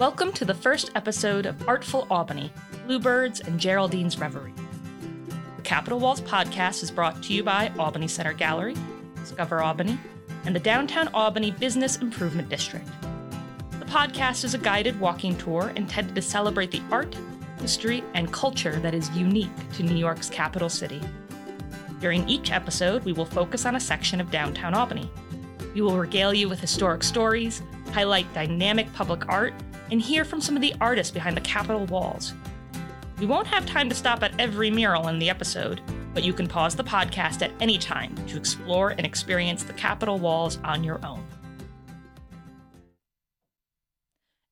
Welcome to the first episode of Artful Albany Bluebirds and Geraldine's Reverie. The Capitol Walls podcast is brought to you by Albany Center Gallery, Discover Albany, and the Downtown Albany Business Improvement District. The podcast is a guided walking tour intended to celebrate the art, history, and culture that is unique to New York's capital city. During each episode, we will focus on a section of downtown Albany. We will regale you with historic stories, highlight dynamic public art, and hear from some of the artists behind the Capitol walls. We won't have time to stop at every mural in the episode, but you can pause the podcast at any time to explore and experience the Capitol walls on your own.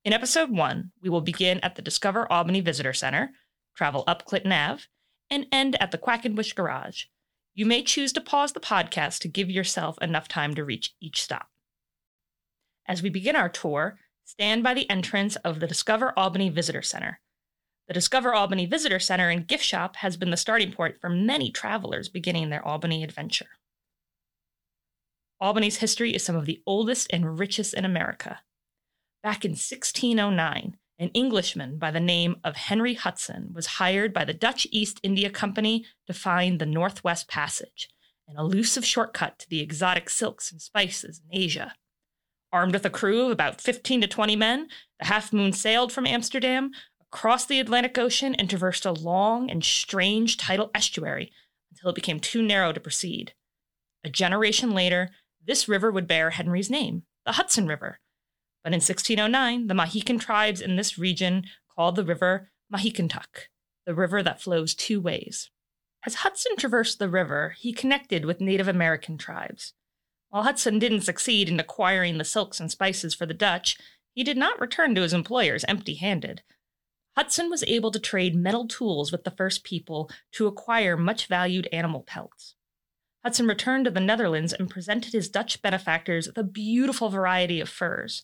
In episode one, we will begin at the Discover Albany Visitor Center, travel up Clinton Ave, and end at the Quackenbush Garage. You may choose to pause the podcast to give yourself enough time to reach each stop. As we begin our tour, stand by the entrance of the Discover Albany Visitor Center. The Discover Albany Visitor Center and gift shop has been the starting point for many travelers beginning their Albany adventure. Albany's history is some of the oldest and richest in America. Back in 1609, an Englishman by the name of Henry Hudson was hired by the Dutch East India Company to find the Northwest Passage, an elusive shortcut to the exotic silks and spices in Asia. Armed with a crew of about 15 to 20 men, the Half Moon sailed from Amsterdam across the Atlantic Ocean and traversed a long and strange tidal estuary until it became too narrow to proceed. A generation later, this river would bear Henry's name, the Hudson River. But in 1609, the Mohican tribes in this region called the river Mahicantuck, the river that flows two ways. As Hudson traversed the river, he connected with Native American tribes. While Hudson didn't succeed in acquiring the silks and spices for the Dutch, he did not return to his employers empty handed. Hudson was able to trade metal tools with the first people to acquire much valued animal pelts. Hudson returned to the Netherlands and presented his Dutch benefactors with a beautiful variety of furs.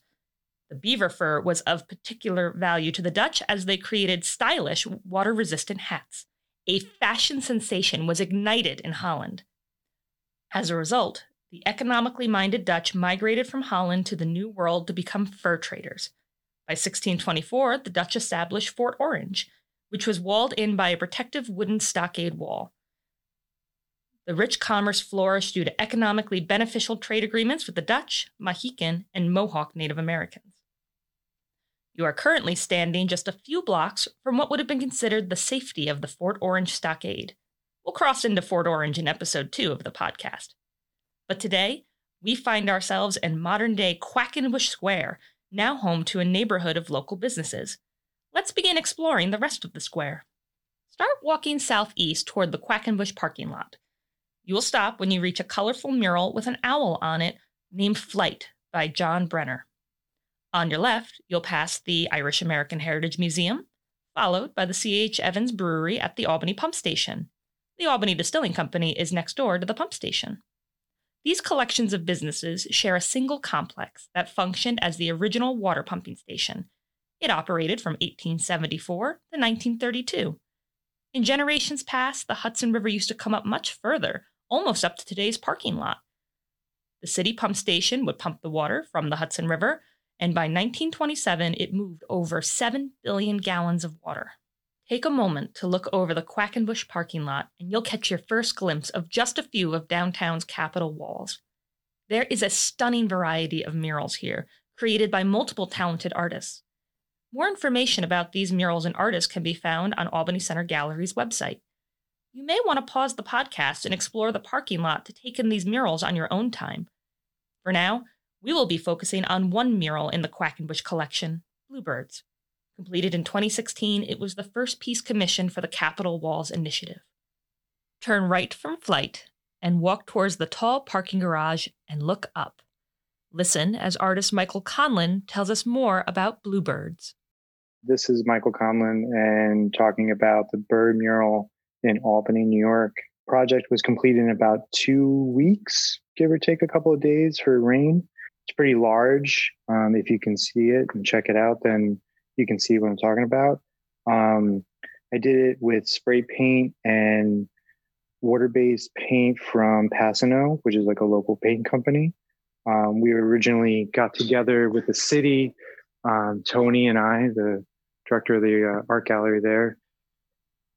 The beaver fur was of particular value to the Dutch as they created stylish, water resistant hats. A fashion sensation was ignited in Holland. As a result, the economically minded Dutch migrated from Holland to the New World to become fur traders. By 1624, the Dutch established Fort Orange, which was walled in by a protective wooden stockade wall. The rich commerce flourished due to economically beneficial trade agreements with the Dutch, Mohican, and Mohawk Native Americans. You are currently standing just a few blocks from what would have been considered the safety of the Fort Orange stockade. We'll cross into Fort Orange in episode two of the podcast. But today, we find ourselves in modern day Quackenbush Square, now home to a neighborhood of local businesses. Let's begin exploring the rest of the square. Start walking southeast toward the Quackenbush parking lot. You will stop when you reach a colorful mural with an owl on it named Flight by John Brenner. On your left, you'll pass the Irish American Heritage Museum, followed by the C.H. Evans Brewery at the Albany Pump Station. The Albany Distilling Company is next door to the pump station. These collections of businesses share a single complex that functioned as the original water pumping station. It operated from 1874 to 1932. In generations past, the Hudson River used to come up much further, almost up to today's parking lot. The city pump station would pump the water from the Hudson River, and by 1927, it moved over 7 billion gallons of water. Take a moment to look over the Quackenbush parking lot, and you'll catch your first glimpse of just a few of downtown's Capitol walls. There is a stunning variety of murals here, created by multiple talented artists. More information about these murals and artists can be found on Albany Center Gallery's website. You may want to pause the podcast and explore the parking lot to take in these murals on your own time. For now, we will be focusing on one mural in the Quackenbush collection Bluebirds. Completed in 2016, it was the first piece commissioned for the Capitol Walls Initiative. Turn right from Flight and walk towards the tall parking garage and look up. Listen as artist Michael Conlin tells us more about bluebirds. This is Michael Conlin and talking about the bird mural in Albany, New York. Project was completed in about two weeks, give or take a couple of days for rain. It's pretty large. Um, if you can see it and check it out, then you can see what I'm talking about. Um, I did it with spray paint and water-based paint from Passano, which is like a local paint company. Um, we originally got together with the city um, Tony and I, the director of the uh, art gallery there,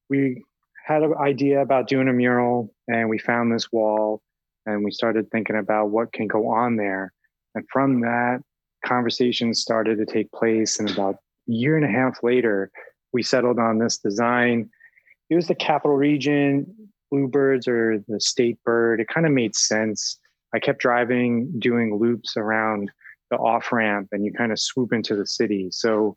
we had an idea about doing a mural and we found this wall and we started thinking about what can go on there. And from that, conversations started to take place. And about year and a half later, we settled on this design. It was the capital region, bluebirds or the state bird. It kind of made sense. I kept driving, doing loops around the off ramp, and you kind of swoop into the city. So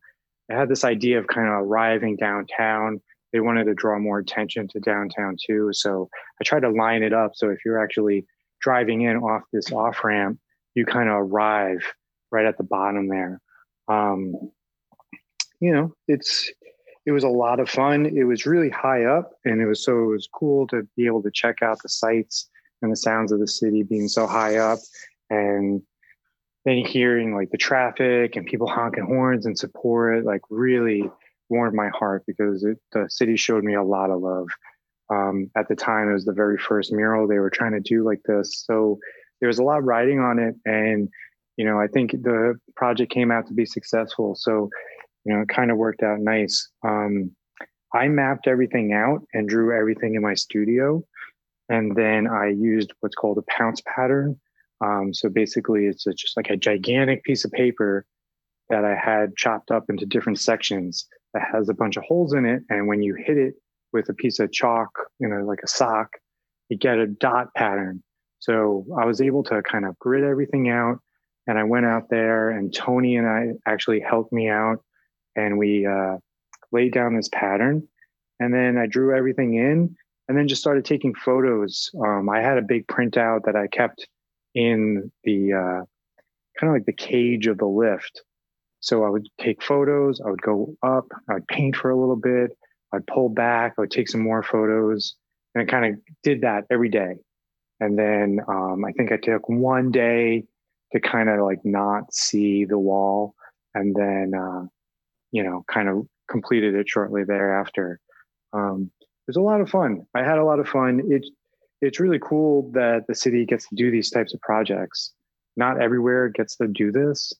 I had this idea of kind of arriving downtown. They wanted to draw more attention to downtown too. So I tried to line it up. So if you're actually driving in off this off ramp, you kind of arrive right at the bottom there. Um, you know, it's it was a lot of fun. It was really high up, and it was so it was cool to be able to check out the sights and the sounds of the city being so high up, and then hearing like the traffic and people honking horns and support like really warmed my heart because it, the city showed me a lot of love. Um, at the time, it was the very first mural they were trying to do like this, so there was a lot riding on it, and you know I think the project came out to be successful. So you know, it kind of worked out nice. Um, I mapped everything out and drew everything in my studio. And then I used what's called a pounce pattern. Um, so basically, it's a, just like a gigantic piece of paper that I had chopped up into different sections that has a bunch of holes in it. And when you hit it with a piece of chalk, you know, like a sock, you get a dot pattern. So I was able to kind of grid everything out. And I went out there, and Tony and I actually helped me out and we uh, laid down this pattern. And then I drew everything in and then just started taking photos. Um, I had a big printout that I kept in the uh, kind of like the cage of the lift. So I would take photos, I would go up, I would paint for a little bit, I'd pull back, I would take some more photos, and I kind of did that every day. And then um, I think I took one day to kind of like not see the wall. And then uh, you know, kind of completed it shortly thereafter. Um, it was a lot of fun. I had a lot of fun. It, it's really cool that the city gets to do these types of projects. Not everywhere gets to do this.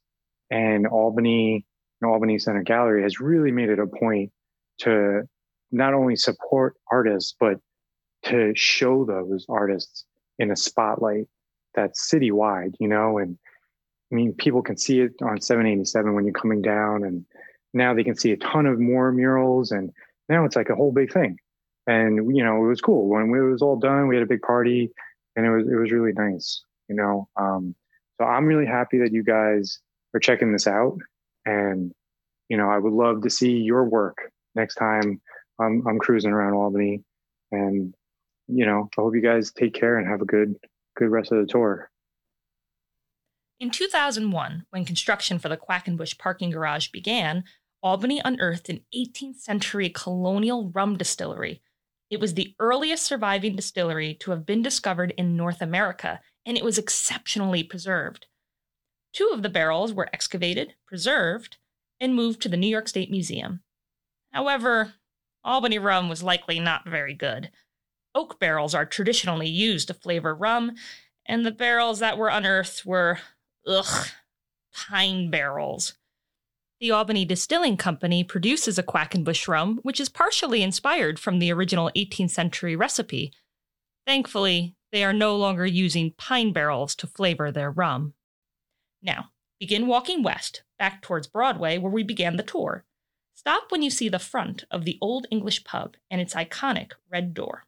And Albany, Albany Center Gallery has really made it a point to not only support artists, but to show those artists in a spotlight that's citywide, you know, and I mean, people can see it on 787 when you're coming down and now they can see a ton of more murals and now it's like a whole big thing. And you know it was cool. When it was all done we had a big party and it was it was really nice you know? Um, so i'm really happy that you guys are checking this out and you know i would love to see your work next time i'm, I'm cruising around albany. And you know i hope you guys take care and have a good good rest of the tour. In 2001, when construction for the Quackenbush parking garage began, Albany unearthed an 18th century colonial rum distillery. It was the earliest surviving distillery to have been discovered in North America, and it was exceptionally preserved. Two of the barrels were excavated, preserved, and moved to the New York State Museum. However, Albany rum was likely not very good. Oak barrels are traditionally used to flavor rum, and the barrels that were unearthed were, ugh, pine barrels. The Albany Distilling Company produces a Quackenbush rum, which is partially inspired from the original 18th century recipe. Thankfully, they are no longer using pine barrels to flavor their rum. Now, begin walking west, back towards Broadway, where we began the tour. Stop when you see the front of the Old English pub and its iconic red door.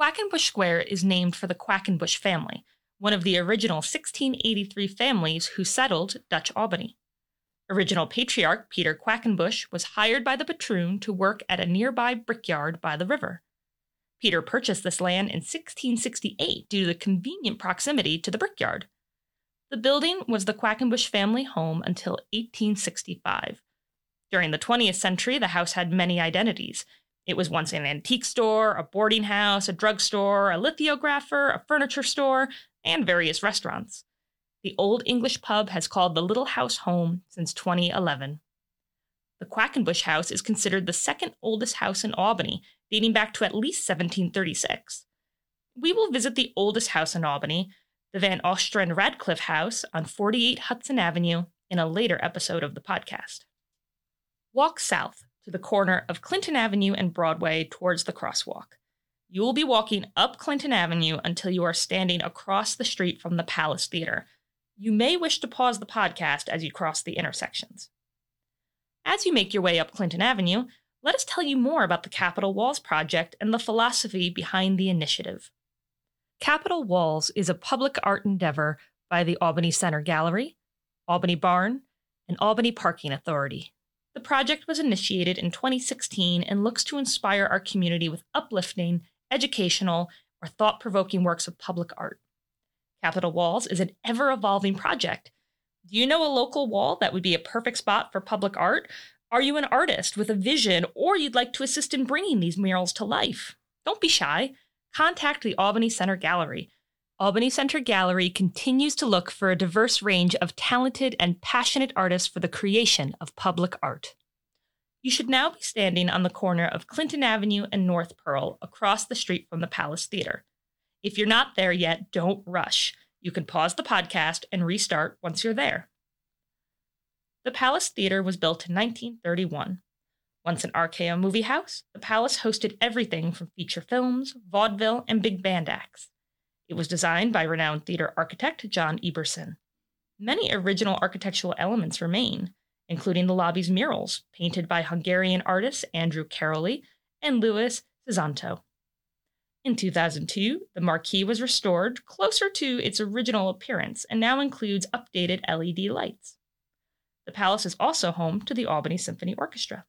Quackenbush Square is named for the Quackenbush family, one of the original 1683 families who settled Dutch Albany. Original patriarch Peter Quackenbush was hired by the patroon to work at a nearby brickyard by the river. Peter purchased this land in 1668 due to the convenient proximity to the brickyard. The building was the Quackenbush family home until 1865. During the 20th century, the house had many identities. It was once an antique store, a boarding house, a drugstore, a lithographer, a furniture store, and various restaurants. The Old English pub has called the Little House home since 2011. The Quackenbush House is considered the second oldest house in Albany, dating back to at least 1736. We will visit the oldest house in Albany, the Van Ostrand Radcliffe House on 48 Hudson Avenue, in a later episode of the podcast. Walk south to the corner of Clinton Avenue and Broadway towards the crosswalk. You will be walking up Clinton Avenue until you are standing across the street from the Palace Theater, you may wish to pause the podcast as you cross the intersections. As you make your way up Clinton Avenue, let us tell you more about the Capitol Walls project and the philosophy behind the initiative. Capitol Walls is a public art endeavor by the Albany Center Gallery, Albany Barn, and Albany Parking Authority. The project was initiated in 2016 and looks to inspire our community with uplifting, educational, or thought provoking works of public art. Capitol Walls is an ever evolving project. Do you know a local wall that would be a perfect spot for public art? Are you an artist with a vision or you'd like to assist in bringing these murals to life? Don't be shy. Contact the Albany Center Gallery. Albany Center Gallery continues to look for a diverse range of talented and passionate artists for the creation of public art. You should now be standing on the corner of Clinton Avenue and North Pearl across the street from the Palace Theater. If you're not there yet, don't rush. You can pause the podcast and restart once you're there. The Palace Theater was built in 1931. Once an RKO movie house, the Palace hosted everything from feature films, vaudeville, and big band acts. It was designed by renowned theater architect John Eberson. Many original architectural elements remain, including the lobby's murals, painted by Hungarian artists Andrew Karoly and Louis Szanto. In 2002, the marquee was restored closer to its original appearance and now includes updated LED lights. The palace is also home to the Albany Symphony Orchestra.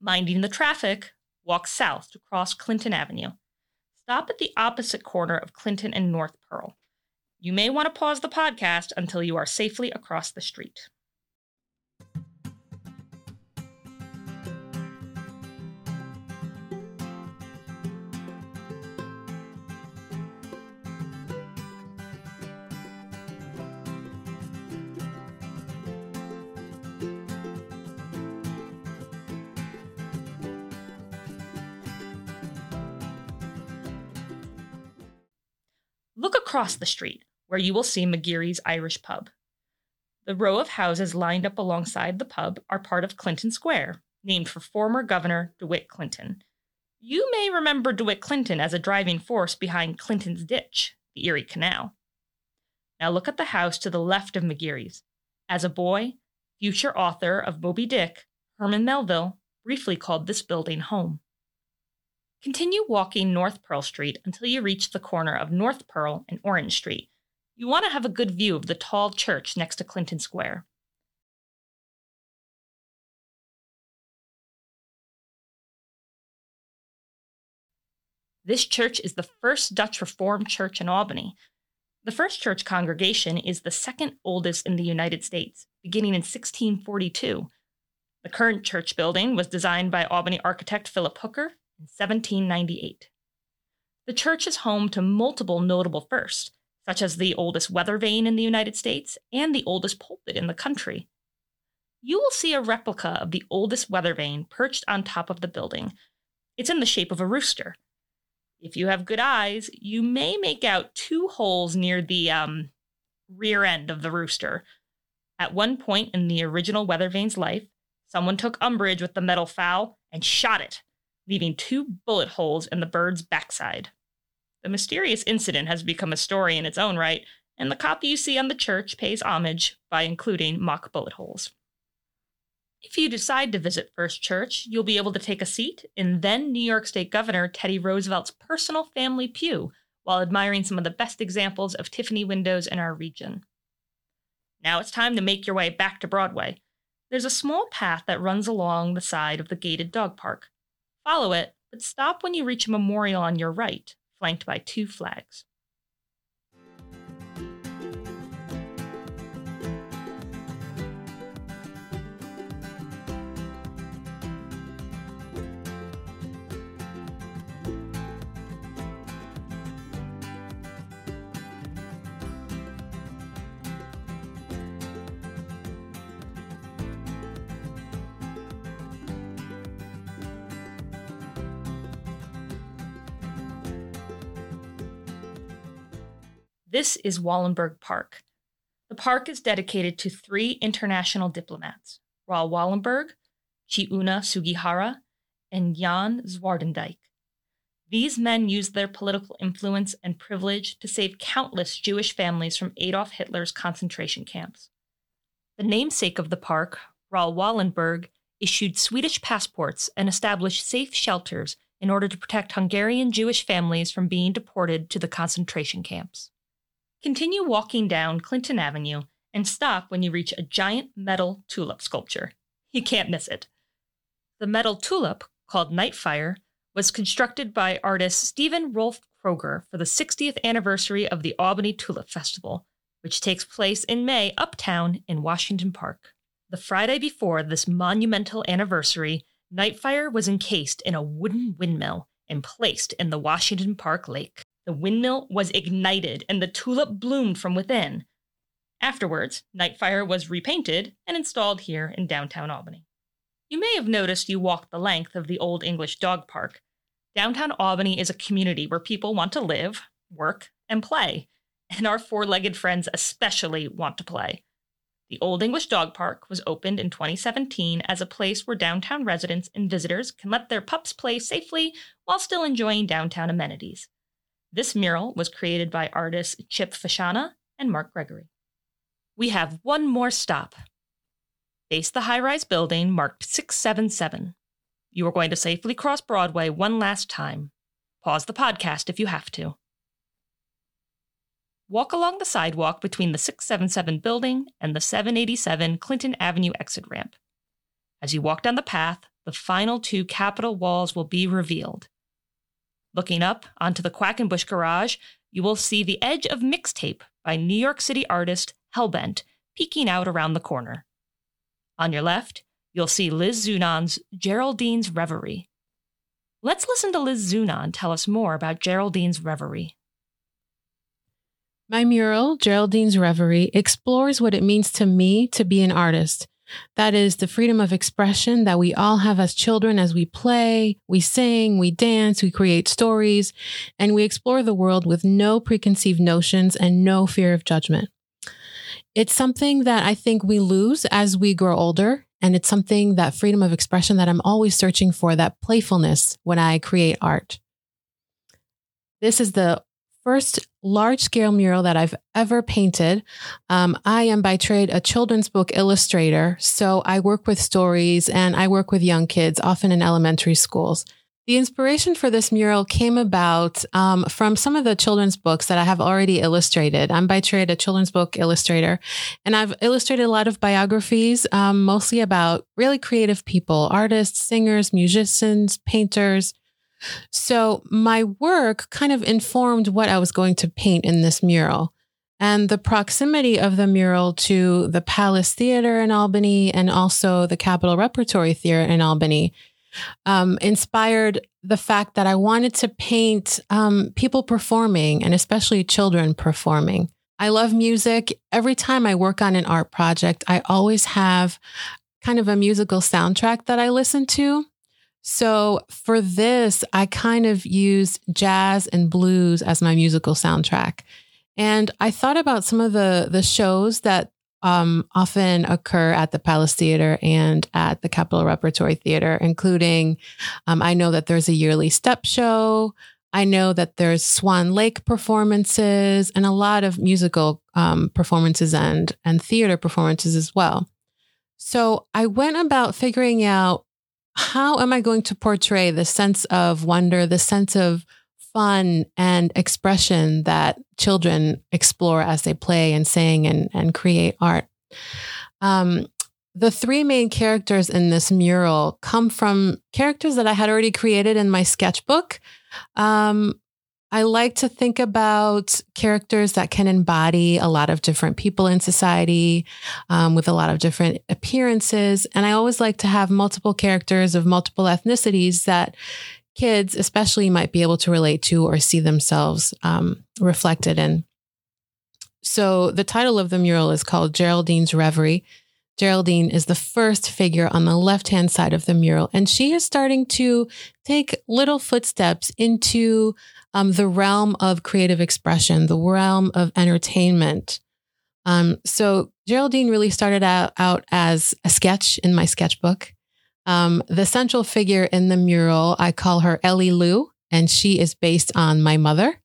Minding the traffic, walk south to cross Clinton Avenue. Stop at the opposite corner of Clinton and North Pearl. You may want to pause the podcast until you are safely across the street. Across the street, where you will see McGeary's Irish Pub. The row of houses lined up alongside the pub are part of Clinton Square, named for former Governor DeWitt Clinton. You may remember DeWitt Clinton as a driving force behind Clinton's Ditch, the Erie Canal. Now look at the house to the left of McGeary's. As a boy, future author of Moby Dick, Herman Melville, briefly called this building home. Continue walking North Pearl Street until you reach the corner of North Pearl and Orange Street. You want to have a good view of the tall church next to Clinton Square. This church is the first Dutch Reformed church in Albany. The First Church congregation is the second oldest in the United States, beginning in 1642. The current church building was designed by Albany architect Philip Hooker in 1798. The church is home to multiple notable firsts, such as the oldest weather vane in the United States and the oldest pulpit in the country. You will see a replica of the oldest weather vane perched on top of the building. It's in the shape of a rooster. If you have good eyes, you may make out two holes near the um, rear end of the rooster. At one point in the original weather vane's life, someone took umbrage with the metal fowl and shot it leaving two bullet holes in the bird's backside. The mysterious incident has become a story in its own right, and the copy you see on the church pays homage by including mock bullet holes. If you decide to visit First Church, you'll be able to take a seat in then New York State Governor Teddy Roosevelt's personal family pew while admiring some of the best examples of Tiffany windows in our region. Now it's time to make your way back to Broadway. There's a small path that runs along the side of the gated dog park. Follow it, but stop when you reach a memorial on your right, flanked by two flags. This is Wallenberg Park. The park is dedicated to three international diplomats Raoul Wallenberg, Chiune Sugihara, and Jan Zwartendijk. These men used their political influence and privilege to save countless Jewish families from Adolf Hitler's concentration camps. The namesake of the park, Raoul Wallenberg, issued Swedish passports and established safe shelters in order to protect Hungarian Jewish families from being deported to the concentration camps. Continue walking down Clinton Avenue and stop when you reach a giant metal tulip sculpture. You can't miss it. The metal tulip, called Nightfire, was constructed by artist Stephen Rolf Kroger for the 60th anniversary of the Albany Tulip Festival, which takes place in May uptown in Washington Park. The Friday before this monumental anniversary, Nightfire was encased in a wooden windmill and placed in the Washington Park Lake. The windmill was ignited and the tulip bloomed from within. Afterwards, Nightfire was repainted and installed here in downtown Albany. You may have noticed you walked the length of the Old English Dog Park. Downtown Albany is a community where people want to live, work, and play, and our four legged friends especially want to play. The Old English Dog Park was opened in 2017 as a place where downtown residents and visitors can let their pups play safely while still enjoying downtown amenities. This mural was created by artists Chip Fashana and Mark Gregory. We have one more stop. Face the high rise building marked 677. You are going to safely cross Broadway one last time. Pause the podcast if you have to. Walk along the sidewalk between the 677 building and the 787 Clinton Avenue exit ramp. As you walk down the path, the final two Capitol walls will be revealed Looking up onto the Quackenbush garage, you will see the edge of mixtape by New York City artist Hellbent peeking out around the corner. On your left, you'll see Liz Zunon's Geraldine's Reverie. Let's listen to Liz Zunon tell us more about Geraldine's Reverie. My mural, Geraldine's Reverie, explores what it means to me to be an artist that is the freedom of expression that we all have as children as we play, we sing, we dance, we create stories, and we explore the world with no preconceived notions and no fear of judgment. It's something that I think we lose as we grow older. And it's something that freedom of expression that I'm always searching for, that playfulness when I create art. This is the first large scale mural that I've ever painted. Um, I am by trade a children's book illustrator. So I work with stories and I work with young kids, often in elementary schools. The inspiration for this mural came about um, from some of the children's books that I have already illustrated. I'm by trade a children's book illustrator, and I've illustrated a lot of biographies, um, mostly about really creative people artists, singers, musicians, painters, so my work kind of informed what I was going to paint in this mural. And the proximity of the mural to the Palace Theater in Albany and also the Capitol Repertory Theater in Albany um, inspired the fact that I wanted to paint um, people performing and especially children performing. I love music. Every time I work on an art project, I always have kind of a musical soundtrack that I listen to. So for this, I kind of used jazz and blues as my musical soundtrack. And I thought about some of the the shows that um, often occur at the Palace Theater and at the Capitol Repertory Theater, including um, I know that there's a yearly step show. I know that there's Swan Lake performances and a lot of musical um, performances and and theater performances as well. So I went about figuring out how am I going to portray the sense of wonder, the sense of fun and expression that children explore as they play and sing and, and create art. Um, the three main characters in this mural come from characters that I had already created in my sketchbook. Um, I like to think about characters that can embody a lot of different people in society um, with a lot of different appearances. And I always like to have multiple characters of multiple ethnicities that kids, especially, might be able to relate to or see themselves um, reflected in. So the title of the mural is called Geraldine's Reverie. Geraldine is the first figure on the left hand side of the mural, and she is starting to take little footsteps into um, the realm of creative expression, the realm of entertainment. Um, so Geraldine really started out, out as a sketch in my sketchbook. Um, the central figure in the mural, I call her Ellie Lou, and she is based on my mother.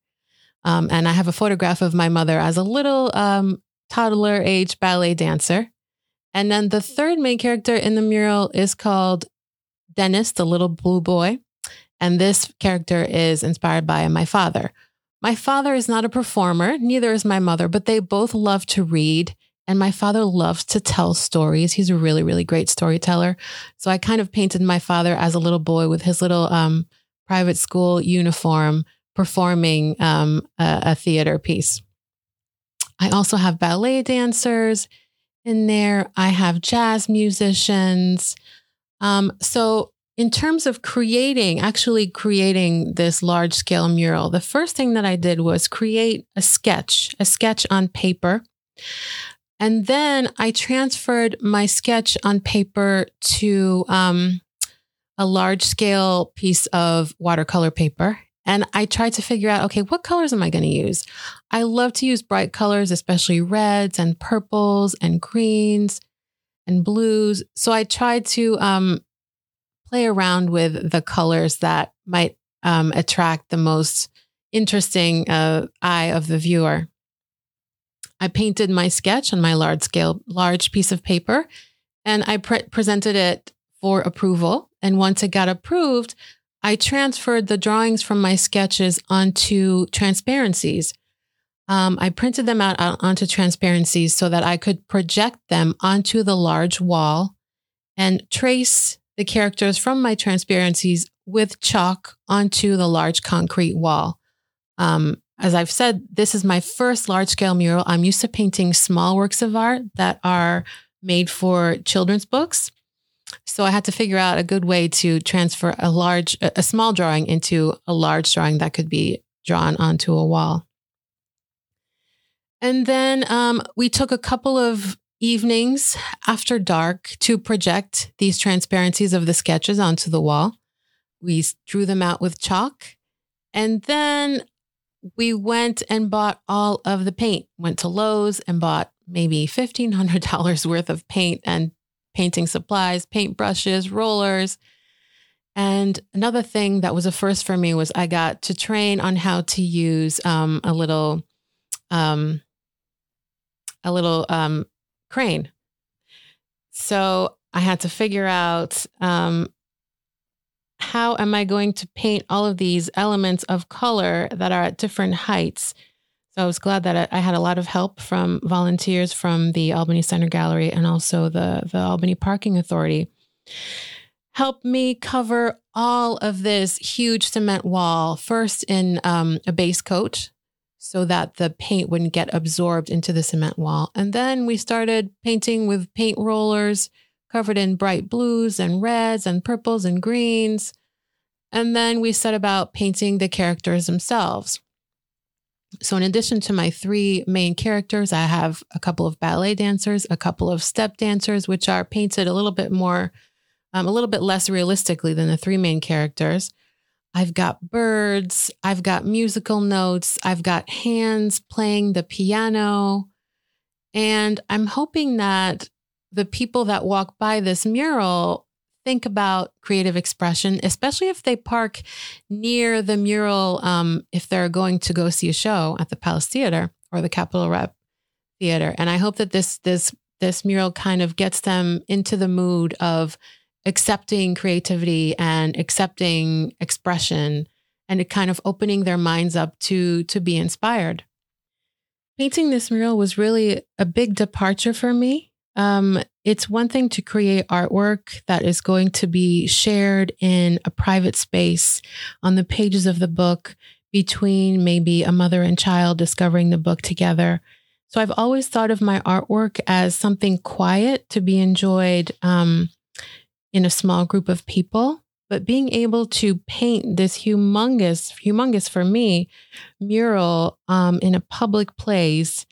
Um, and I have a photograph of my mother as a little um, toddler age ballet dancer. And then the third main character in the mural is called Dennis, the little blue boy. And this character is inspired by my father. My father is not a performer, neither is my mother, but they both love to read. And my father loves to tell stories. He's a really, really great storyteller. So I kind of painted my father as a little boy with his little um, private school uniform performing um, a, a theater piece. I also have ballet dancers in there. I have jazz musicians. Um, so in terms of creating, actually creating this large scale mural, the first thing that I did was create a sketch, a sketch on paper. And then I transferred my sketch on paper to um, a large scale piece of watercolor paper. And I tried to figure out, okay, what colors am I going to use? I love to use bright colors, especially reds and purples and greens and blues. So I tried to um, play around with the colors that might um, attract the most interesting uh, eye of the viewer. I painted my sketch on my large scale, large piece of paper, and I pre- presented it for approval. And once it got approved, I transferred the drawings from my sketches onto transparencies. Um, I printed them out onto transparencies so that I could project them onto the large wall and trace the characters from my transparencies with chalk onto the large concrete wall. Um, as I've said, this is my first large scale mural. I'm used to painting small works of art that are made for children's books. So I had to figure out a good way to transfer a large, a small drawing into a large drawing that could be drawn onto a wall. And then um, we took a couple of evenings after dark to project these transparencies of the sketches onto the wall. We drew them out with chalk. And then we went and bought all of the paint, went to Lowe's and bought maybe $1,500 worth of paint and painting supplies, paint brushes, rollers. And another thing that was a first for me was I got to train on how to use um, a little, um, a little um, crane. So I had to figure out um, how am I going to paint all of these elements of color that are at different heights. I was glad that I had a lot of help from volunteers from the Albany Center Gallery and also the, the Albany Parking Authority. Help me cover all of this huge cement wall, first in um, a base coat so that the paint wouldn't get absorbed into the cement wall. And then we started painting with paint rollers covered in bright blues and reds and purples and greens. And then we set about painting the characters themselves. So, in addition to my three main characters, I have a couple of ballet dancers, a couple of step dancers, which are painted a little bit more, um, a little bit less realistically than the three main characters. I've got birds, I've got musical notes, I've got hands playing the piano. And I'm hoping that the people that walk by this mural think about creative expression, especially if they park near the mural, um, if they're going to go see a show at the Palace Theater or the Capitol Rep Theater. And I hope that this this this mural kind of gets them into the mood of accepting creativity and accepting expression and kind of opening their minds up to to be inspired. Painting this mural was really a big departure for me. Um, it's one thing to create artwork that is going to be shared in a private space on the pages of the book between maybe a mother and child discovering the book together. So I've always thought of my artwork as something quiet to be enjoyed um, in a small group of people. But being able to paint this humongous, humongous for me, mural um, in a public place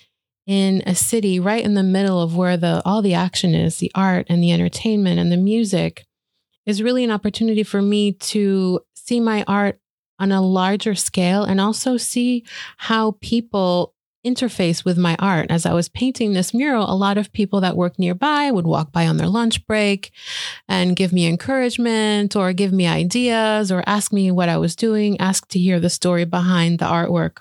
in a city right in the middle of where the all the action is, the art and the entertainment and the music, is really an opportunity for me to see my art on a larger scale and also see how people interface with my art. As I was painting this mural, a lot of people that work nearby would walk by on their lunch break and give me encouragement or give me ideas or ask me what I was doing, ask to hear the story behind the artwork.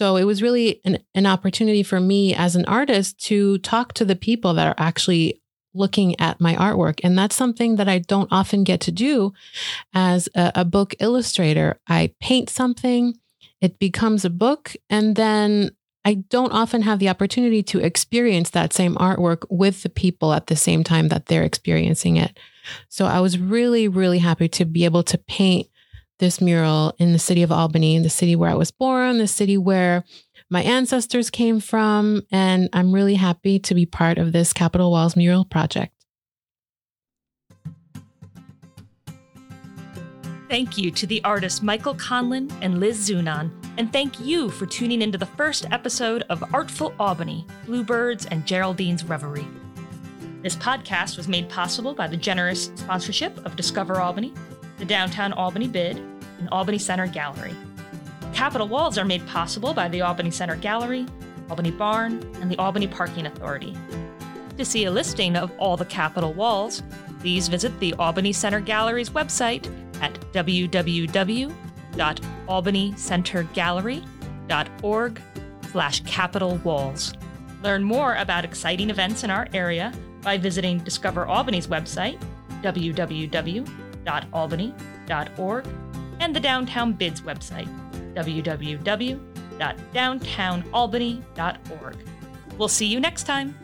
So it was really an, an opportunity for me as an artist to talk to the people that are actually looking at my artwork. And that's something that I don't often get to do as a, a book illustrator. I paint something, it becomes a book, and then I don't often have the opportunity to experience that same artwork with the people at the same time that they're experiencing it. So I was really, really happy to be able to paint this mural in the city of Albany, the city where I was born, the city where my ancestors came from. And I'm really happy to be part of this Capitol Walls mural project. Thank you to the artists Michael Conlin and Liz Zunon, and thank you for tuning into the first episode of Artful Albany Bluebirds and Geraldine's Reverie. This podcast was made possible by the generous sponsorship of Discover Albany, the Downtown Albany Bid, and Albany Center Gallery. Capitol Walls are made possible by the Albany Center Gallery, Albany Barn, and the Albany Parking Authority. To see a listing of all the Capitol Walls, please visit the Albany Center Gallery's website at www.albanycentergallery.org slash Capitol Walls. Learn more about exciting events in our area by visiting Discover Albany's website, www.albany.org, and the Downtown Bids website, www.downtownalbany.org. We'll see you next time.